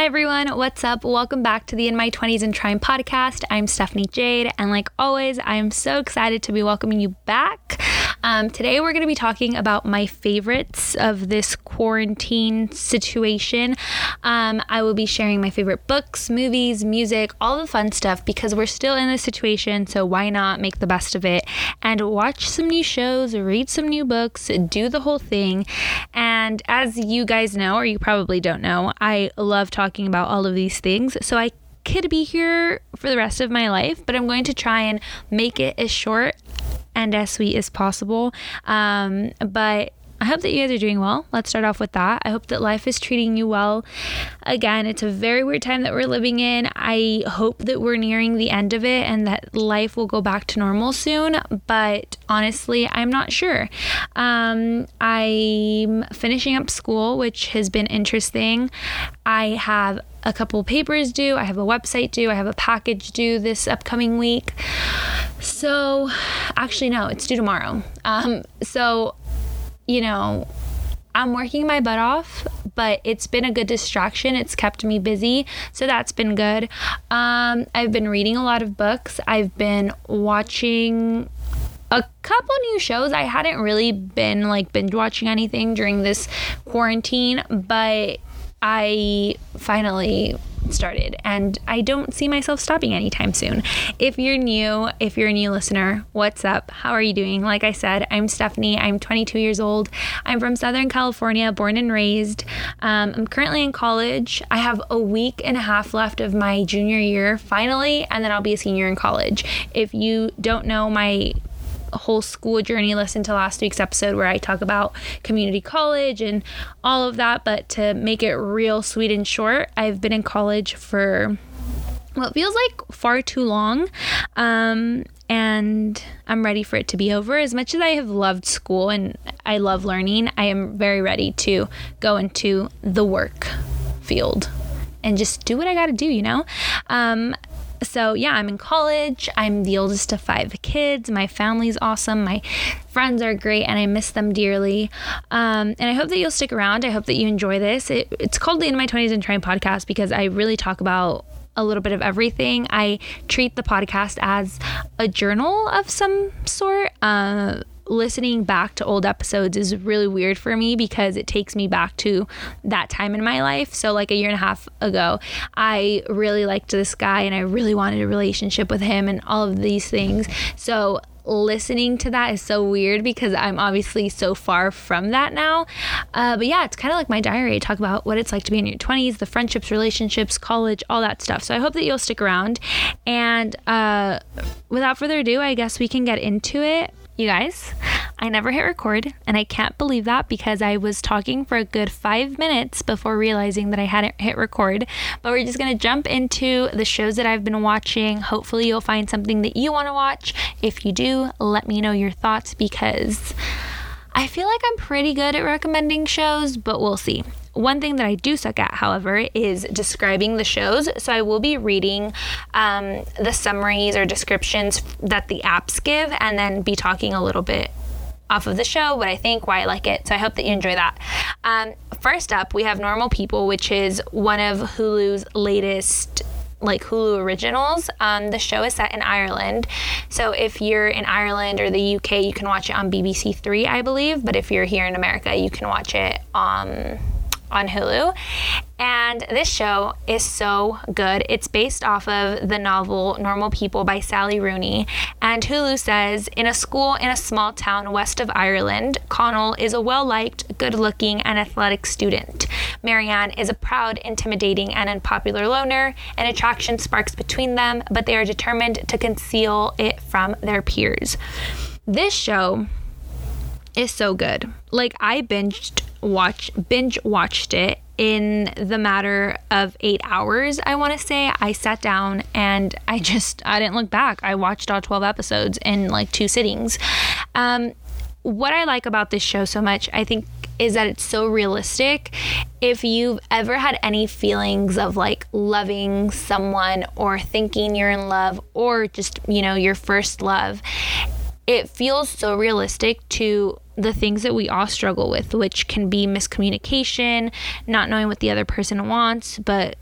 Hi, everyone. What's up? Welcome back to the In My 20s and Trying podcast. I'm Stephanie Jade, and like always, I am so excited to be welcoming you back. Um, today, we're going to be talking about my favorites of this quarantine situation. Um, I will be sharing my favorite books, movies, music, all the fun stuff because we're still in this situation, so why not make the best of it and watch some new shows, read some new books, do the whole thing. And as you guys know, or you probably don't know, I love talking about all of these things. So I could be here for the rest of my life, but I'm going to try and make it as short and as sweet as possible. Um, but I hope that you guys are doing well. Let's start off with that. I hope that life is treating you well. Again, it's a very weird time that we're living in. I hope that we're nearing the end of it and that life will go back to normal soon. But honestly, I'm not sure. Um, I'm finishing up school, which has been interesting. I have a couple papers due, I have a website due, I have a package due this upcoming week. So, actually, no, it's due tomorrow. Um, so, you know, I'm working my butt off, but it's been a good distraction. It's kept me busy, so that's been good. Um, I've been reading a lot of books. I've been watching a couple new shows. I hadn't really been like binge watching anything during this quarantine, but I finally started and I don't see myself stopping anytime soon. If you're new, if you're a new listener, what's up? How are you doing? Like I said, I'm Stephanie. I'm 22 years old. I'm from Southern California, born and raised. Um, I'm currently in college. I have a week and a half left of my junior year finally, and then I'll be a senior in college. If you don't know my whole school journey, listen to last week's episode where I talk about community college and all of that. But to make it real sweet and short, I've been in college for it feels like far too long. Um, and I'm ready for it to be over. As much as I have loved school and I love learning, I am very ready to go into the work field and just do what I got to do, you know? Um, so yeah, I'm in college. I'm the oldest of five kids. My family's awesome. My friends are great, and I miss them dearly. Um, and I hope that you'll stick around. I hope that you enjoy this. It, it's called the In My 20s and Trying podcast because I really talk about a little bit of everything. I treat the podcast as a journal of some sort. Uh, listening back to old episodes is really weird for me because it takes me back to that time in my life. So, like a year and a half ago, I really liked this guy and I really wanted a relationship with him and all of these things. So, listening to that is so weird because I'm obviously so far from that now. Uh, but yeah, it's kind of like my diary. I talk about what it's like to be in your 20s, the friendships, relationships, college, all that stuff. So I hope that you'll stick around. And uh, without further ado, I guess we can get into it. You guys, I never hit record, and I can't believe that because I was talking for a good five minutes before realizing that I hadn't hit record. But we're just gonna jump into the shows that I've been watching. Hopefully, you'll find something that you wanna watch. If you do, let me know your thoughts because I feel like I'm pretty good at recommending shows, but we'll see. One thing that I do suck at, however, is describing the shows. So I will be reading um, the summaries or descriptions that the apps give and then be talking a little bit off of the show, what I think, why I like it. So I hope that you enjoy that. Um, first up, we have Normal People, which is one of Hulu's latest like Hulu originals. Um, the show is set in Ireland. So if you're in Ireland or the UK, you can watch it on BBC Three, I believe. But if you're here in America, you can watch it um, on Hulu. And this show is so good. It's based off of the novel Normal People by Sally Rooney. And Hulu says In a school in a small town west of Ireland, Connell is a well liked, good looking, and athletic student. Marianne is a proud, intimidating, and unpopular loner. An attraction sparks between them, but they are determined to conceal it from their peers. This show is so good. Like I binged watch binge watched it in the matter of 8 hours, I want to say. I sat down and I just I didn't look back. I watched all 12 episodes in like two sittings. Um what I like about this show so much, I think is that it's so realistic. If you've ever had any feelings of like loving someone or thinking you're in love or just, you know, your first love, it feels so realistic to the things that we all struggle with, which can be miscommunication, not knowing what the other person wants, but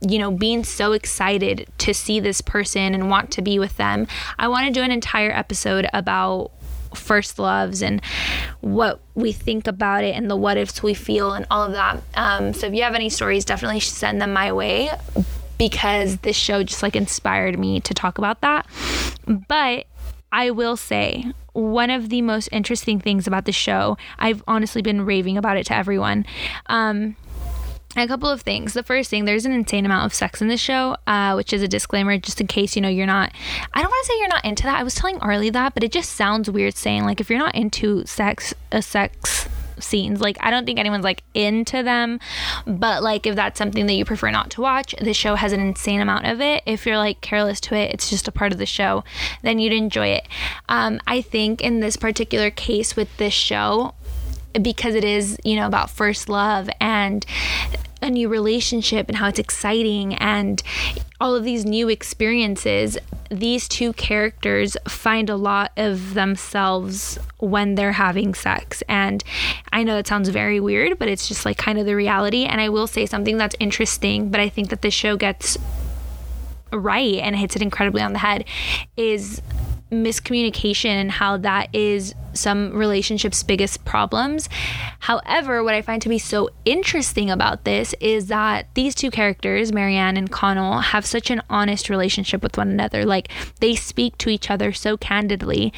you know, being so excited to see this person and want to be with them. I want to do an entire episode about first loves and what we think about it and the what ifs we feel and all of that. Um, so if you have any stories, definitely send them my way because this show just like inspired me to talk about that. But I will say, one of the most interesting things about the show, I've honestly been raving about it to everyone. Um, a couple of things. The first thing, there's an insane amount of sex in this show, uh, which is a disclaimer just in case you know you're not. I don't want to say you're not into that. I was telling Arlie that, but it just sounds weird saying like if you're not into sex, a sex scenes. Like, I don't think anyone's like into them, but like, if that's something that you prefer not to watch, the show has an insane amount of it. If you're like careless to it, it's just a part of the show, then you'd enjoy it. Um, I think in this particular case with this show, because it is, you know, about first love and a new relationship and how it's exciting and all of these new experiences, these two characters find a lot of themselves when they're having sex. And I know it sounds very weird, but it's just like kind of the reality. And I will say something that's interesting, but I think that this show gets right and hits it incredibly on the head is miscommunication and how that is some relationships' biggest problems. However, what I find to be so interesting about this is that these two characters, Marianne and Connell, have such an honest relationship with one another. Like they speak to each other so candidly,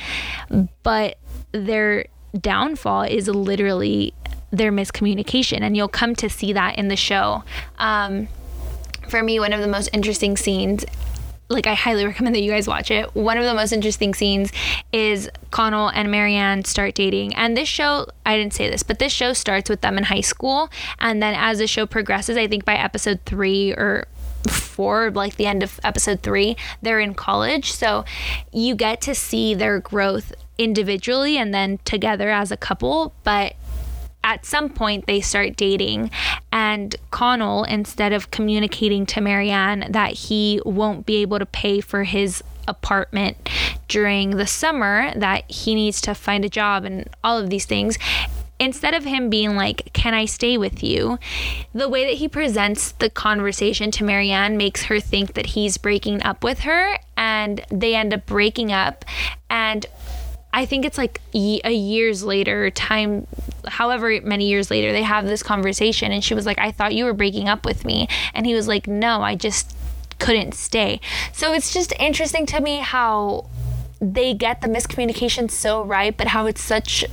but their downfall is literally their miscommunication. And you'll come to see that in the show. Um, for me, one of the most interesting scenes like I highly recommend that you guys watch it. One of the most interesting scenes is Connell and Marianne start dating. And this show, I didn't say this, but this show starts with them in high school. And then as the show progresses, I think by episode three or four, like the end of episode three, they're in college. So you get to see their growth individually and then together as a couple. But at some point they start dating and Connell instead of communicating to Marianne that he won't be able to pay for his apartment during the summer that he needs to find a job and all of these things instead of him being like, Can I stay with you? The way that he presents the conversation to Marianne makes her think that he's breaking up with her, and they end up breaking up. And I think it's like a years later, time, however many years later, they have this conversation. And she was like, I thought you were breaking up with me. And he was like, No, I just couldn't stay. So it's just interesting to me how they get the miscommunication so right, but how it's such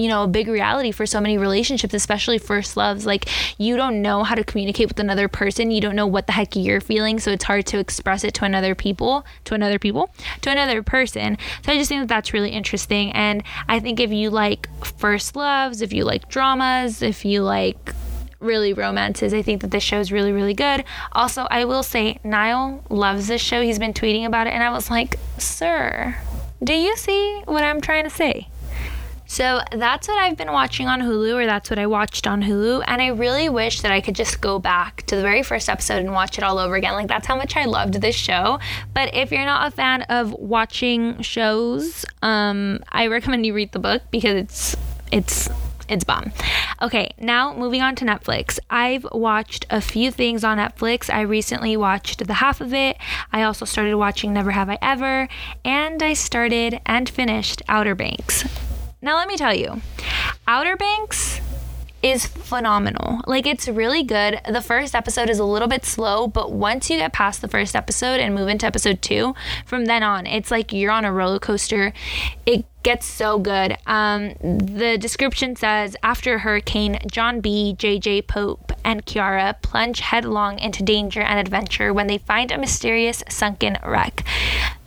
you know a big reality for so many relationships especially first loves like you don't know how to communicate with another person you don't know what the heck you're feeling so it's hard to express it to another people to another people to another person so i just think that that's really interesting and i think if you like first loves if you like dramas if you like really romances. I think that this show is really, really good. Also, I will say, Niall loves this show. He's been tweeting about it, and I was like, Sir, do you see what I'm trying to say? So that's what I've been watching on Hulu, or that's what I watched on Hulu. And I really wish that I could just go back to the very first episode and watch it all over again. Like, that's how much I loved this show. But if you're not a fan of watching shows, um, I recommend you read the book because it's, it's, it's bomb. Okay, now moving on to Netflix. I've watched a few things on Netflix. I recently watched the half of it. I also started watching Never Have I Ever, and I started and finished Outer Banks. Now, let me tell you, Outer Banks is phenomenal. Like, it's really good. The first episode is a little bit slow, but once you get past the first episode and move into episode two, from then on, it's like you're on a roller coaster. It gets so good. Um, the description says after hurricane, John B., JJ Pope, and Kiara plunge headlong into danger and adventure when they find a mysterious sunken wreck.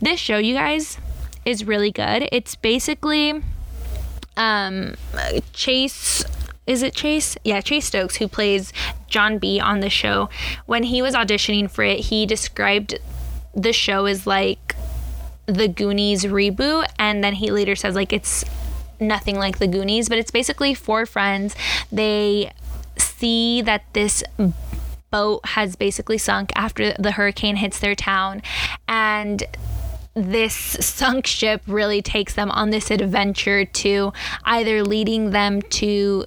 This show, you guys, is really good. It's basically um, Chase is it Chase? Yeah, Chase Stokes, who plays John B on the show. When he was auditioning for it, he described the show as like the Goonies reboot, and then he later says like it's nothing like the Goonies, but it's basically four friends. They see that this boat has basically sunk after the hurricane hits their town, and this sunk ship really takes them on this adventure to either leading them to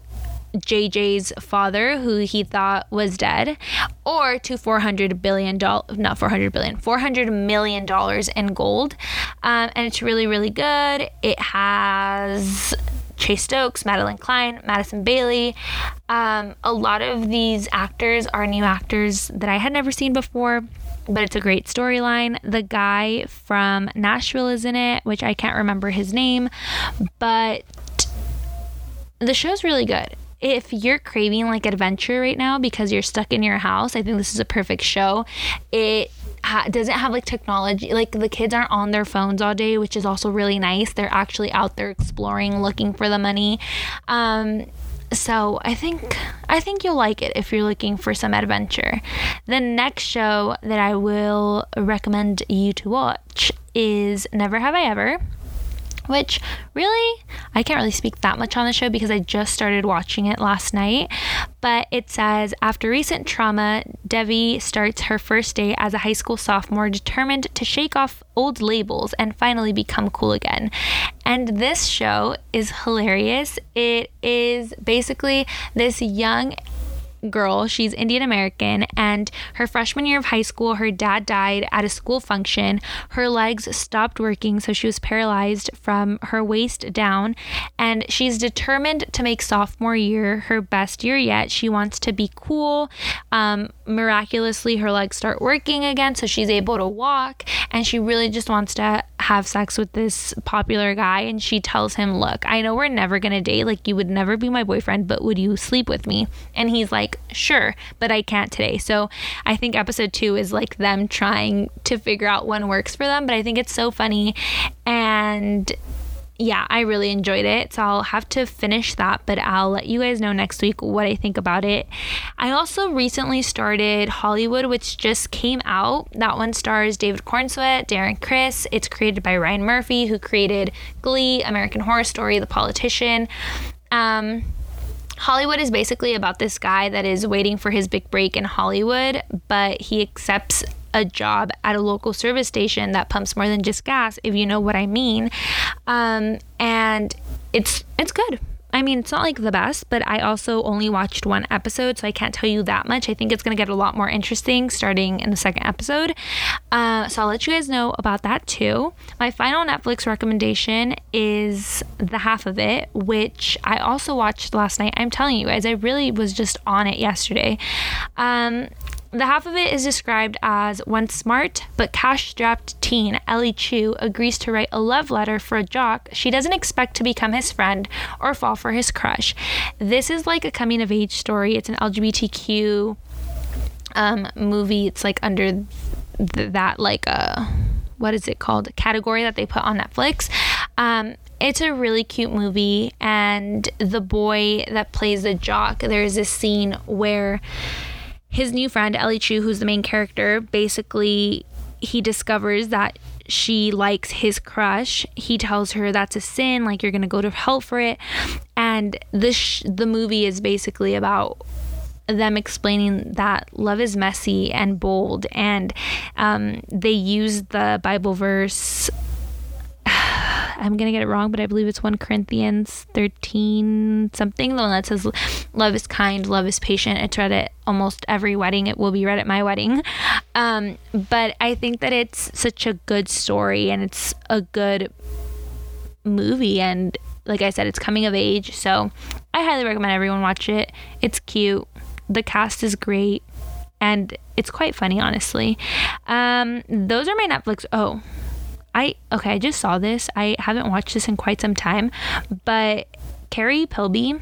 JJ's father, who he thought was dead, or to 400 billion dollars, not 400 billion, 400 million dollars in gold. Um, and it's really, really good. It has Chase Stokes, Madelyn Cline, Madison Bailey. Um, a lot of these actors are new actors that I had never seen before but it's a great storyline. The guy from Nashville is in it, which I can't remember his name, but the show's really good if you're craving like adventure right now because you're stuck in your house, I think this is a perfect show. It ha- doesn't have like technology, like the kids aren't on their phones all day, which is also really nice. They're actually out there exploring, looking for the money. Um, so I think I think you'll like it if you're looking for some adventure. The next show that I will recommend you to watch is Never Have I Ever which really I can't really speak that much on the show because I just started watching it last night. But it says after recent trauma, Devi starts her first day as a high school sophomore, determined to shake off old labels and finally become cool again. And this show is hilarious. It is basically this young girl. She's Indian American, and her freshman year of high school, her dad died at a school function. Her legs stopped working, so she was paralyzed from her waist down. And she's determined to make sophomore year her best year yet. She wants to be cool. Um, miraculously, her legs start working again, so she's able to walk, and she really just wants to have sex with this popular guy. And she tells him, Look, I know we're never gonna date, like, you would never be my boyfriend, but would you sleep with me? And he's like, like, sure, but I can't today. So I think episode two is like them trying to figure out when works for them. But I think it's so funny. And yeah, I really enjoyed it. So I'll have to finish that, but I'll let you guys know next week what I think about it. I also recently started Hollywood, which just came out. That one stars David Corenswet, Darren Criss. It's created by Ryan Murphy, who created Glee, American Horror Story, The Politician. Um, Hollywood is basically about this guy that is waiting for his big break in Hollywood, but he accepts a job at a local service station that pumps more than just gas, if you know what I mean. Um, and it's it's good. I mean, it's not like the best, but I also only watched one episode, so I can't tell you that much. I think it's going to get a lot more interesting starting in the second episode. Uh, so I'll let you guys know about that too. My final Netflix recommendation is The Half of It, which I also watched last night. I'm telling you guys, I really was just on it yesterday. Um, the half of it is described as once smart but cash strapped teen Ellie Chu agrees to write a love letter for a jock she doesn't expect to become his friend or fall for his crush. This is like a coming of age story. It's an LGBTQ um, movie. It's like under th- that, like, uh, what is it called? Category that they put on Netflix. Um, it's a really cute movie, and the boy that plays the jock, there's this scene where his new friend, Ellie Chu, who's the main character, basically he discovers that she likes his crush. He tells her that's a sin, like you're gonna go to hell for it. And this sh- the movie is basically about them explaining that love is messy and bold, and um, they use the Bible verse I'm going to get it wrong, but I believe it's 1 Corinthians 13 something, the one that says, Love is kind, love is patient. It's read at almost every wedding. It will be read at my wedding. Um, but I think that it's such a good story and it's a good movie. And like I said, it's coming of age. So I highly recommend everyone watch it. It's cute, the cast is great. And it's quite funny, honestly. Um, those are my Netflix. Oh, I okay, I just saw this. I haven't watched this in quite some time, but Carrie Pilby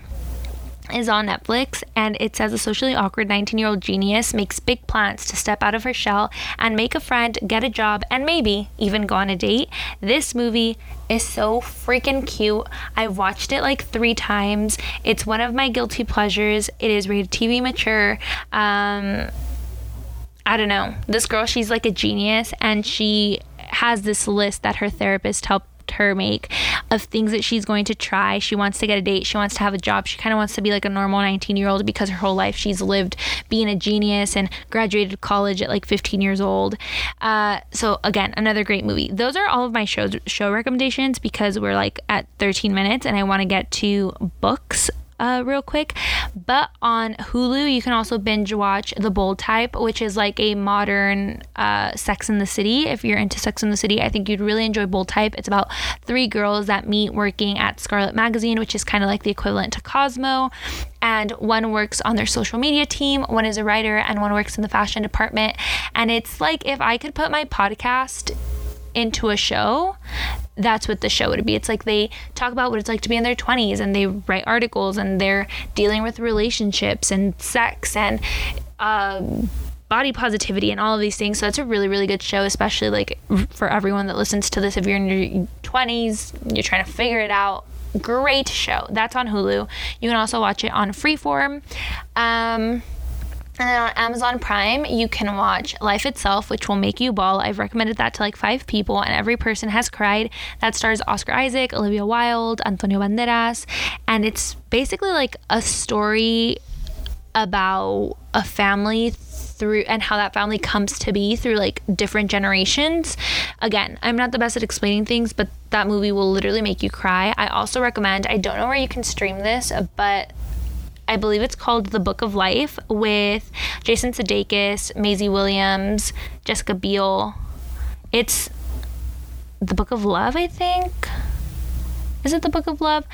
is on Netflix and it says a socially awkward 19 year old genius makes big plans to step out of her shell and make a friend, get a job, and maybe even go on a date. This movie is so freaking cute. I've watched it like three times. It's one of my guilty pleasures. It is rated TV mature. Um, I don't know. This girl, she's like a genius and she has this list that her therapist helped her make of things that she's going to try. She wants to get a date. She wants to have a job. She kind of wants to be like a normal 19 year old because her whole life she's lived being a genius and graduated college at like 15 years old. Uh, so again, another great movie. Those are all of my show show recommendations because we're like at 13 minutes and I want to get to books uh, real quick. But on Hulu, you can also binge watch The Bold Type, which is like a modern uh, Sex in the City. If you're into Sex in the City, I think you'd really enjoy Bold Type. It's about three girls that meet working at Scarlet Magazine, which is kind of like the equivalent to Cosmo. And one works on their social media team, one is a writer, and one works in the fashion department. And it's like if I could put my podcast into a show, that's what the show would be. It's like they talk about what it's like to be in their 20s and they write articles and they're dealing with relationships and sex and um, body positivity and all of these things. So it's a really, really good show, especially like for everyone that listens to this. If you're in your 20s, you're trying to figure it out. Great show. That's on Hulu. You can also watch it on Freeform. Um, and then on Amazon Prime, you can watch Life Itself, which will make you bawl. I've recommended that to like five people, and every person has cried. That stars Oscar Isaac, Olivia Wilde, Antonio Banderas, and it's basically like a story about a family through and how that family comes to be through like different generations. Again, I'm not the best at explaining things, but that movie will literally make you cry. I also recommend, I don't know where you can stream this, but I believe it's called The Book of Life with Jason Sudeikis, Maisie Williams, Jessica Biel. It's The Book of Love, I think. Is it The Book of Love?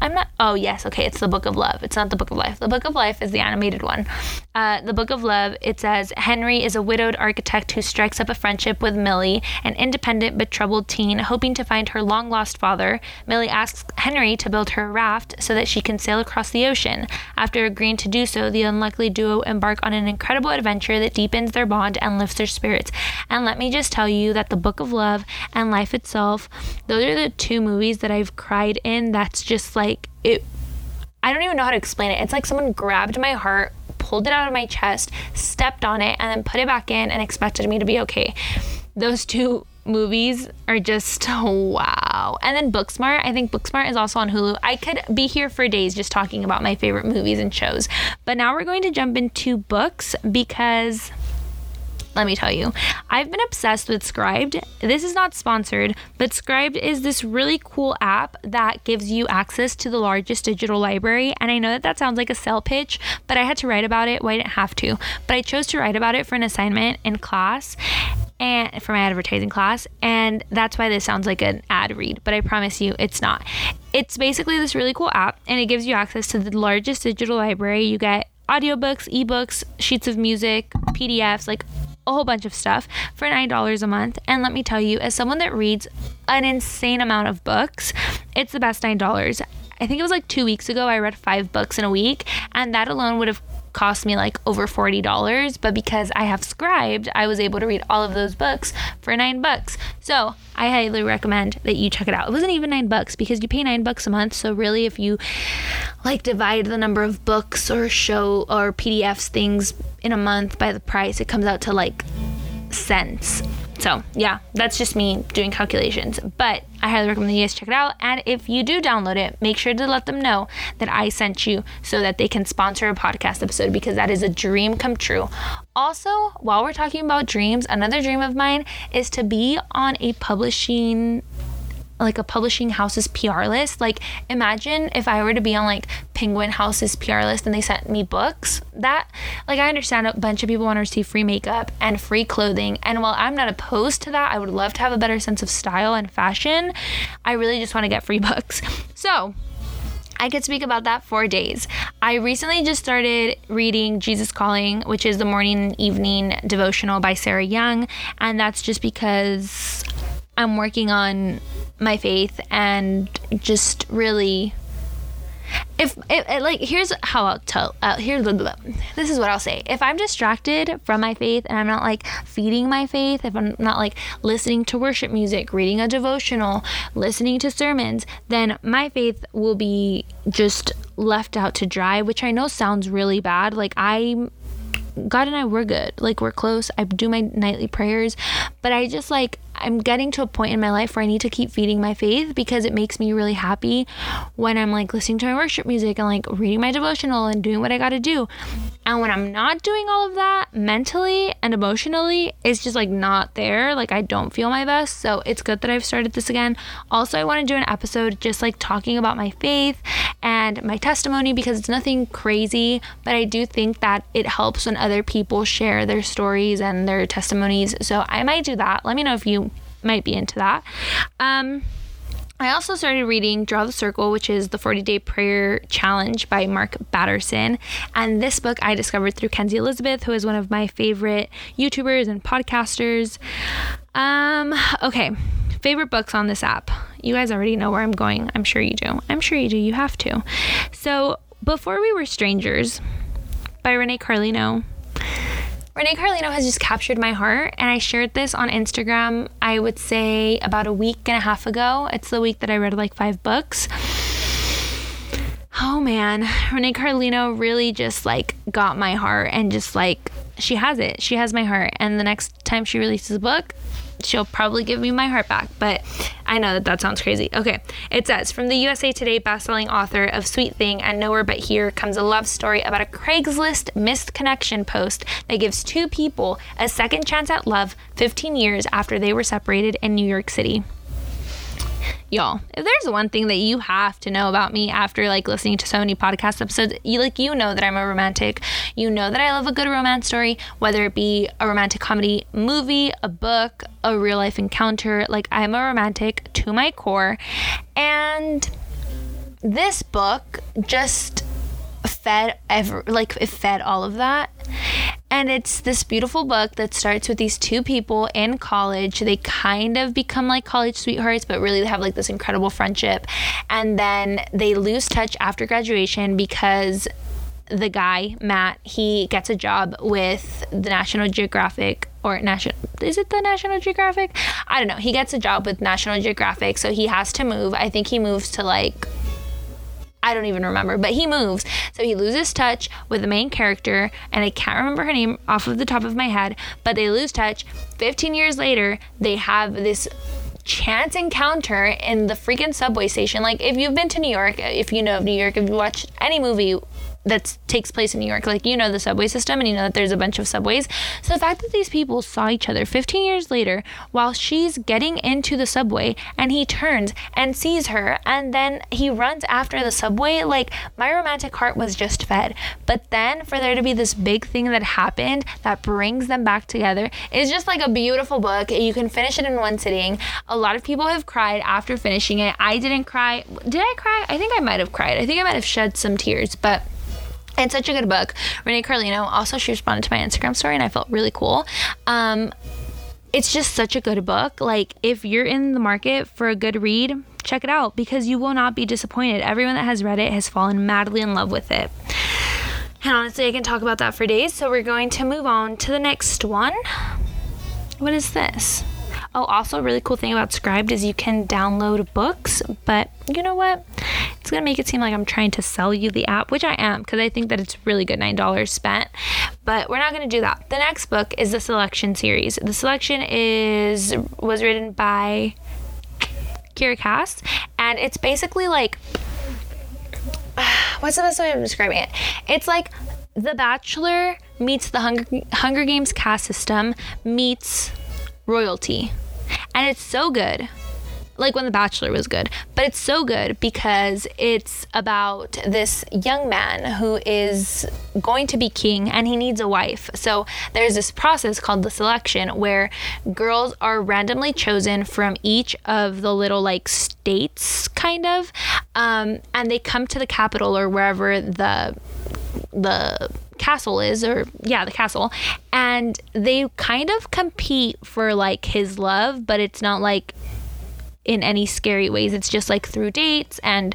I'm not. Oh, yes. Okay. It's the Book of Love. It's not the Book of Life. The Book of Life is the animated one. Uh, the Book of Love, it says Henry is a widowed architect who strikes up a friendship with Millie, an independent but troubled teen, hoping to find her long lost father. Millie asks Henry to build her a raft so that she can sail across the ocean. After agreeing to do so, the unlikely duo embark on an incredible adventure that deepens their bond and lifts their spirits. And let me just tell you that The Book of Love and Life Itself, those are the two movies that I've cried in. That's just like, like it I don't even know how to explain it. It's like someone grabbed my heart, pulled it out of my chest, stepped on it, and then put it back in and expected me to be okay. Those two movies are just wow. And then Booksmart, I think Booksmart is also on Hulu. I could be here for days just talking about my favorite movies and shows. But now we're going to jump into books because let me tell you. I've been obsessed with Scribd. This is not sponsored, but Scribd is this really cool app that gives you access to the largest digital library. And I know that that sounds like a sell pitch, but I had to write about it. Well, I didn't have to, but I chose to write about it for an assignment in class and for my advertising class and that's why this sounds like an ad read but i promise you it's not it's basically this really cool app and it gives you access to the largest digital library you get audiobooks ebooks sheets of music pdfs like a whole bunch of stuff for $9 a month. And let me tell you, as someone that reads an insane amount of books, it's the best $9. I think it was like two weeks ago, I read five books in a week, and that alone would have cost me like over $40 but because i have Scribd, i was able to read all of those books for nine bucks. So i highly recommend that you check it out. It wasn't even nine bucks because you pay nine bucks a month so really if you like divide the number of books or show or pdfs things in a month by the price it comes out to like cents so, yeah, that's just me doing calculations. But I highly recommend you guys check it out. And if you do download it, make sure to let them know that I sent you so that they can sponsor a podcast episode because that is a dream come true. Also, while we're talking about dreams, another dream of mine is to be on a publishing like a publishing house's PR list. Like imagine if I were to be on like Penguin House's PR list and they sent me books. That like I understand a bunch of people want to receive free makeup and free clothing. And while I'm not opposed to that, I would love to have a better sense of style and fashion. I really just want to get free books. So, I could speak about that for days. I recently just started reading Jesus Calling, which is the morning and evening devotional by Sarah Young, and that's just because I'm working on my faith and just really if, if, like here's how I'll tell uh, here's this is what I'll say. If I'm distracted from my faith and I'm not like feeding my faith if I'm not like listening to worship music reading a devotional listening to sermons then my faith will be just left out to dry which I know sounds really bad. Like I'm God and I were good. Like we're close. I do my nightly prayers, but I just like I'm getting to a point in my life where I need to keep feeding my faith because it makes me really happy when I'm like listening to my worship music and like reading my devotional and doing what I got to do. And when I'm not doing all of that mentally and emotionally, it's just like not there. Like I don't feel my best. So it's good that I've started this again. Also, I want to do an episode just like talking about my faith and my testimony because it's nothing crazy, but I do think that it helps when other people share their stories and their testimonies. So I might do that. Let me know if you might be into that. Um, I also started reading Draw the Circle, which is the 40 Day Prayer Challenge by Mark Batterson. And this book I discovered through Kenzie Elizabeth, who is one of my favorite YouTubers and podcasters. Um, okay, favorite books on this app. You guys already know where I'm going. I'm sure you do. I'm sure you do. You have to. So, Before We Were Strangers by Renee Carlino Renee Carlino has just captured my heart, and I shared this on Instagram, I would say about a week and a half ago. It's the week that I read like five books. Oh man, Renee Carlino really just like got my heart and just like she has it. She has my heart. And the next time she releases a book, she'll probably give me my heart back. But I know that that sounds crazy. Okay, it says from the USA Today bestselling author of Sweet Thing and Nowhere But Here comes a love story about a Craigslist missed connection post that gives two people a second chance at love 15 years after they were separated in New York City y'all if there's one thing that you have to know about me after like listening to so many podcast episodes you like you know that i'm a romantic. You know that i love a good romance story whether it be a romantic comedy movie a book a real life encounter. Like i'm a romantic to my core. And this book just fed ever like it fed all of that and it's this beautiful book that starts with these two people in college. They kind of become like college sweethearts, but really they have like this incredible friendship. And then they lose touch after graduation because the guy, Matt, he gets a job with the National Geographic or National is it the National Geographic? I don't know. He gets a job with National Geographic, so he has to move. I think he moves to like I don't even remember, but he moves. So he loses touch with the main character, and I can't remember her name off of the top of my head, but they lose touch. 15 years later, they have this chance encounter in the freaking subway station. Like, if you've been to New York, if you know of New York, if you watched any movie that takes place in New York. Like you know the subway system and you know that there's a bunch of subways. So the fact that these people saw each other 15 years later while she's getting into the subway and he turns and sees her and then he runs after the subway, like my romantic heart was just fed. But then for there to be this big thing that happened that brings them back together is just like a beautiful book. You can finish it in one sitting. A lot of people have cried after finishing it. I didn't cry. Did I cry? I think I might have cried. I think I might have shed some tears, but it's such a good book. Renee Carlino also she responded to my Instagram story and I felt really cool. Um, it's just such a good book. Like if you're in the market for a good read, check it out because you will not be disappointed. Everyone that has read it has fallen madly in love with it. And honestly, I can talk about that for days. So we're going to move on to the next one. What is this? Oh, also, a really cool thing about Scribd is you can download books, but you know what? It's gonna make it seem like I'm trying to sell you the app, which I am, because I think that it's really good $9 spent. But we're not gonna do that. The next book is the Selection series. The Selection is was written by Kiera Cass, and it's basically like what's the best way of describing it? It's like The Bachelor meets the Hunger, Hunger Games caste system meets royalty. And it's so good. Like when The Bachelor was good, but it's so good because it's about this young man who is going to be king and he needs a wife. So there's this process called the selection where girls are randomly chosen from each of the little like states, kind of, um, and they come to the capital or wherever the the castle is or yeah the castle. And they kind of compete for like his love but it's not like in any scary ways. It's just like through dates and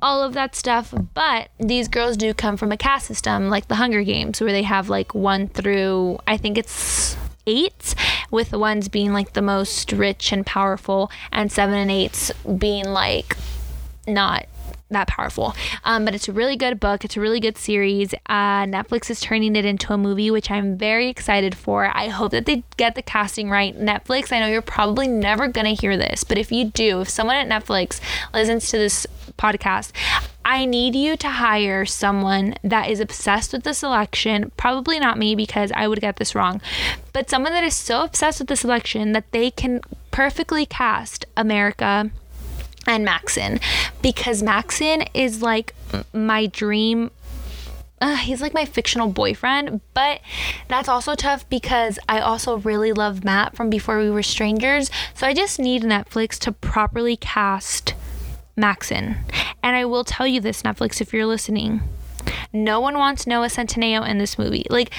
all of that stuff. But these girls do come from a caste system like the hunger games where they have like one through i think it's eight with the ones being like the most rich and powerful and seven and eights being like not that powerful. Um, but it's a really good book. It's a really good series. Uh, Netflix is turning it into a movie, which I'm very excited for. I hope that they get the casting right. Netflix, I know you're probably never going to hear this, but if you do, if someone at Netflix listens to this podcast, I need you to hire someone that is obsessed with the selection. Probably not me because I would get this wrong, but someone that is so obsessed with the selection that they can perfectly cast America and Maxon because Maxon is like my dream uh, he's like my fictional boyfriend, but that's also tough because I also really love Matt from Before We Were Strangers. So I just need Netflix to properly cast Maxon. And I will tell you this, Netflix, if you're listening, no one wants Noah Centineo in this movie. Like,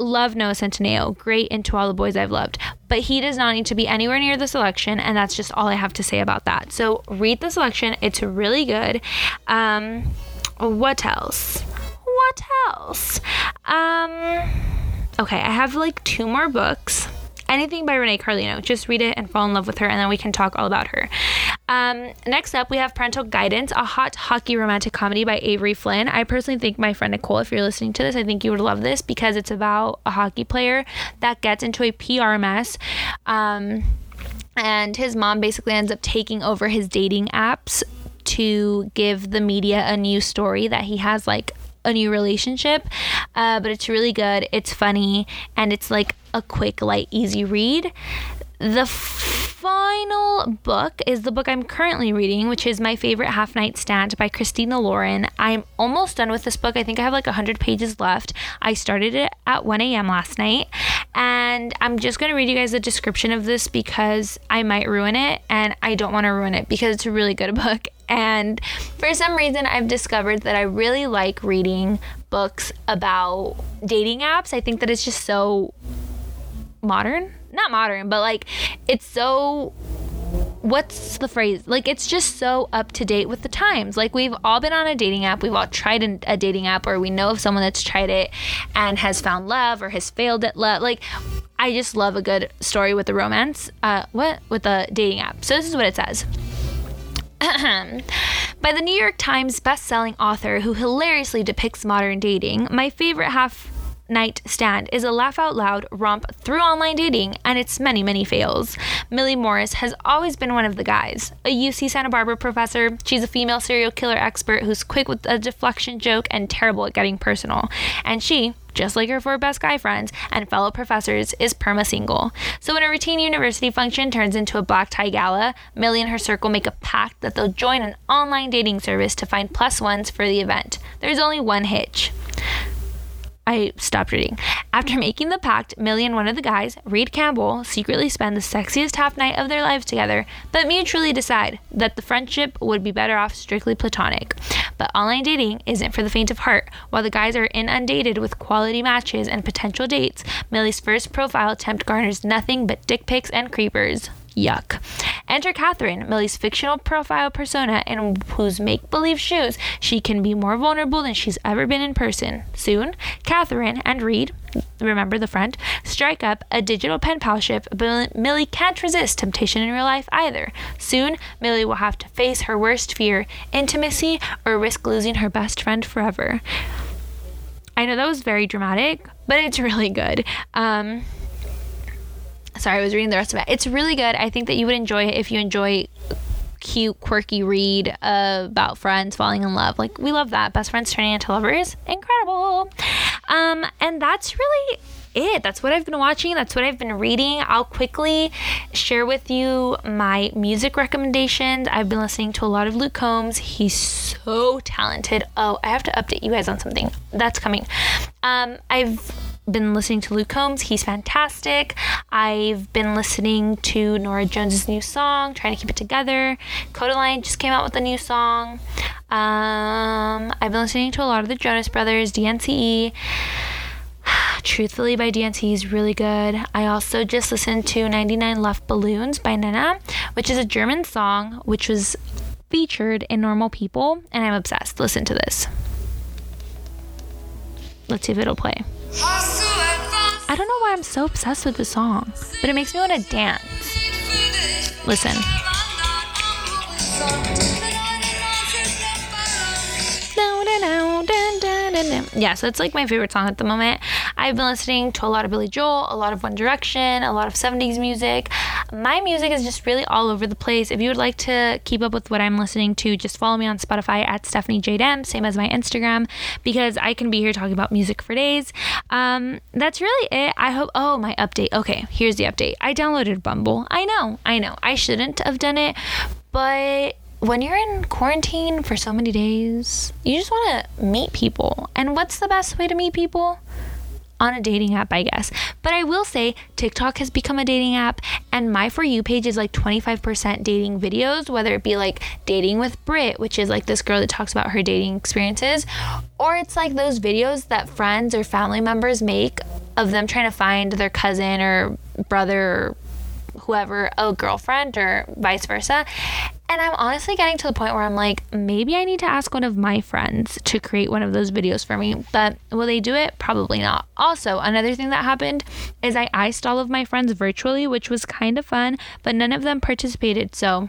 love Noah Centineo, great into all the boys I've loved, but he does not need to be anywhere near the selection, and that's just all I have to say about that. So read the selection; it's really good. Um, what else? What else? Um, okay, I have like two more books anything by Renee Carlino. Just read it and fall in love with her, and then we can talk all about her. Um, next up, we have Parental Guidance, a hot hockey romantic comedy by Avery Flynn. I personally think my friend Nicole, if you're listening to this, I think you would love this because it's about a hockey player that gets into a PR mess. Um, and his mom basically ends up taking over his dating apps to give the media a new story that he has like a new relationship. Uh, but it's really good. It's funny and it's like a quick, light, easy read. The final book is the book I'm currently reading, which is My Favorite Half Night Stand by Christina Lauren. I'm almost done with this book. I think I have like 100 pages left. I started it at 1 a.m. last night, and I'm just going to read you guys the description of this because I might ruin it, and I don't want to ruin it because it's a really good book. And for some reason, I've discovered that I really like reading books about dating apps. I think that it's just so modern? Not modern but like it's so what's the phrase? Like it's just so up to date with the times. Like we've all been on a dating app. We've all tried a dating app or we know of someone that's tried it and has found love or has failed at love. Like i just love a good story with the romance. Uh what? With the dating app. So this is what it says. By the New York Times best-selling author who hilariously depicts modern dating, my favorite half Night Stand is a laugh out loud romp through online dating and its many, many fails. Millie Morris has always been one of the guys. A UC Santa Barbara professor, she's a female serial killer expert who's quick with a deflection joke and terrible at getting personal. And she, just like her four best guy friends and fellow professors, is perma single. So when a routine university function turns into a black tie gala, Millie and her circle make a pact that they'll join an online dating service to find plus ones for the event. There's only one hitch. I stopped reading. After making the pact, Millie and one of the guys, Reed Campbell, secretly spend the sexiest half night of their lives together, but mutually decide that the friendship would be better off strictly platonic. But online dating isn't for the faint of heart. While the guys are inundated with quality matches and potential dates, Millie's first profile attempt garners nothing but dick pics and creepers. Yuck. Enter Catherine, Millie's fictional profile persona, in whose make believe shoes she can be more vulnerable than she's ever been in person. Soon, Catherine and Reed, remember the friend, strike up a digital pen pal ship, but Millie can't resist temptation in real life either. Soon, Millie will have to face her worst fear intimacy or risk losing her best friend forever. I know that was very dramatic, but it's really good. Um, sorry, I was reading the rest of it. It's really good. I think that you would enjoy it if you enjoy cute, quirky read uh, about friends falling in love. Like we love that. Best friends turning into lovers. Incredible. Um, and that's really it. That's what I've been watching. That's what I've been reading. I'll quickly share with you my music recommendations. I've been listening to a lot of Luke Combs. He's so talented. Oh, I have to update you guys on something. That's coming. Um, I've been listening to Luke Combs. He's fantastic. I've been listening to Norah Jones's new song, trying to keep it together. Kodaline just came out with a new song. Um, I've been listening to a lot of the Jonas Brothers, DNCE. Truthfully by DNCE is really good. I also just listened to 99 Luftballons by Nena, which is a German song which was featured in Normal People, and I'm obsessed. Listen to this. Let's see if it'll play. I don't know why I'm so obsessed with the song, but it makes me want to dance. Listen. Yeah, so it's like my favorite song at the moment. I've been listening to a lot of Billy Joel, a lot of One Direction, a lot of 70s music. My music is just really all over the place. If you would like to keep up with what I'm listening to, just follow me on Spotify at Stephanie J. Same as my Instagram, because I can be here talking about music for days. Um, that's really it. I hope. Oh, my update. Okay, here's the update. I downloaded Bumble. I know, I know. I shouldn't have done it, but when you're in quarantine for so many days, you just want to meet people. And what's the best way to meet people? On a dating app, I guess. But I will say TikTok has become a dating app, and my For You page is like 25% dating videos, whether it be like dating with Brit, which is like this girl that talks about her dating experiences, or it's like those videos that friends or family members make of them trying to find their cousin or brother or whoever a girlfriend or vice versa. And I'm honestly getting to the point where I'm like, maybe I need to ask one of my friends to create one of those videos for me. But will they do it? Probably not. Also, another thing that happened is I iced all of my friends virtually, which was kind of fun, but none of them participated. So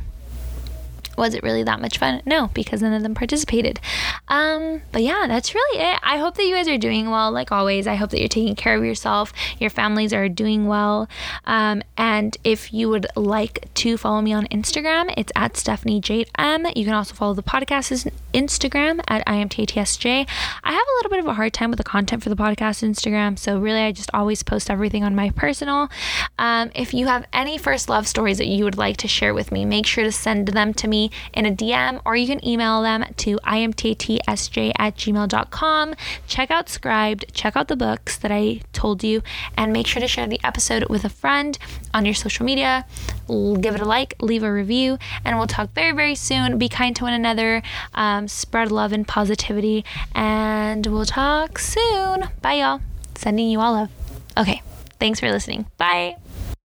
was it really that much fun? No, because none of them participated. Um, but yeah, that's really it. I hope that you guys are doing well. Like always, I hope that you're taking care of yourself, your families are doing well. Um, and if you would like to follow me on Instagram, it's at Stephanie Jade M. You can also follow the podcast's Instagram at IMTTSJ. I have a little bit of a hard time with the content for the podcast Instagram, so really I just always post everything on my personal. Um, if you have any first love stories that you would like to share with me, make sure to send them to in a DM or you can email them to imttsj at gmail.com. Check out Scribd, check out the books that I told you, and make sure to share the episode with a friend on your social media. Give it a like, leave a review, and we'll talk very, very soon. Be kind to one another, um, spread love and positivity, and we'll talk soon. Bye, y'all. Sending you all love. Okay, thanks for listening. Bye.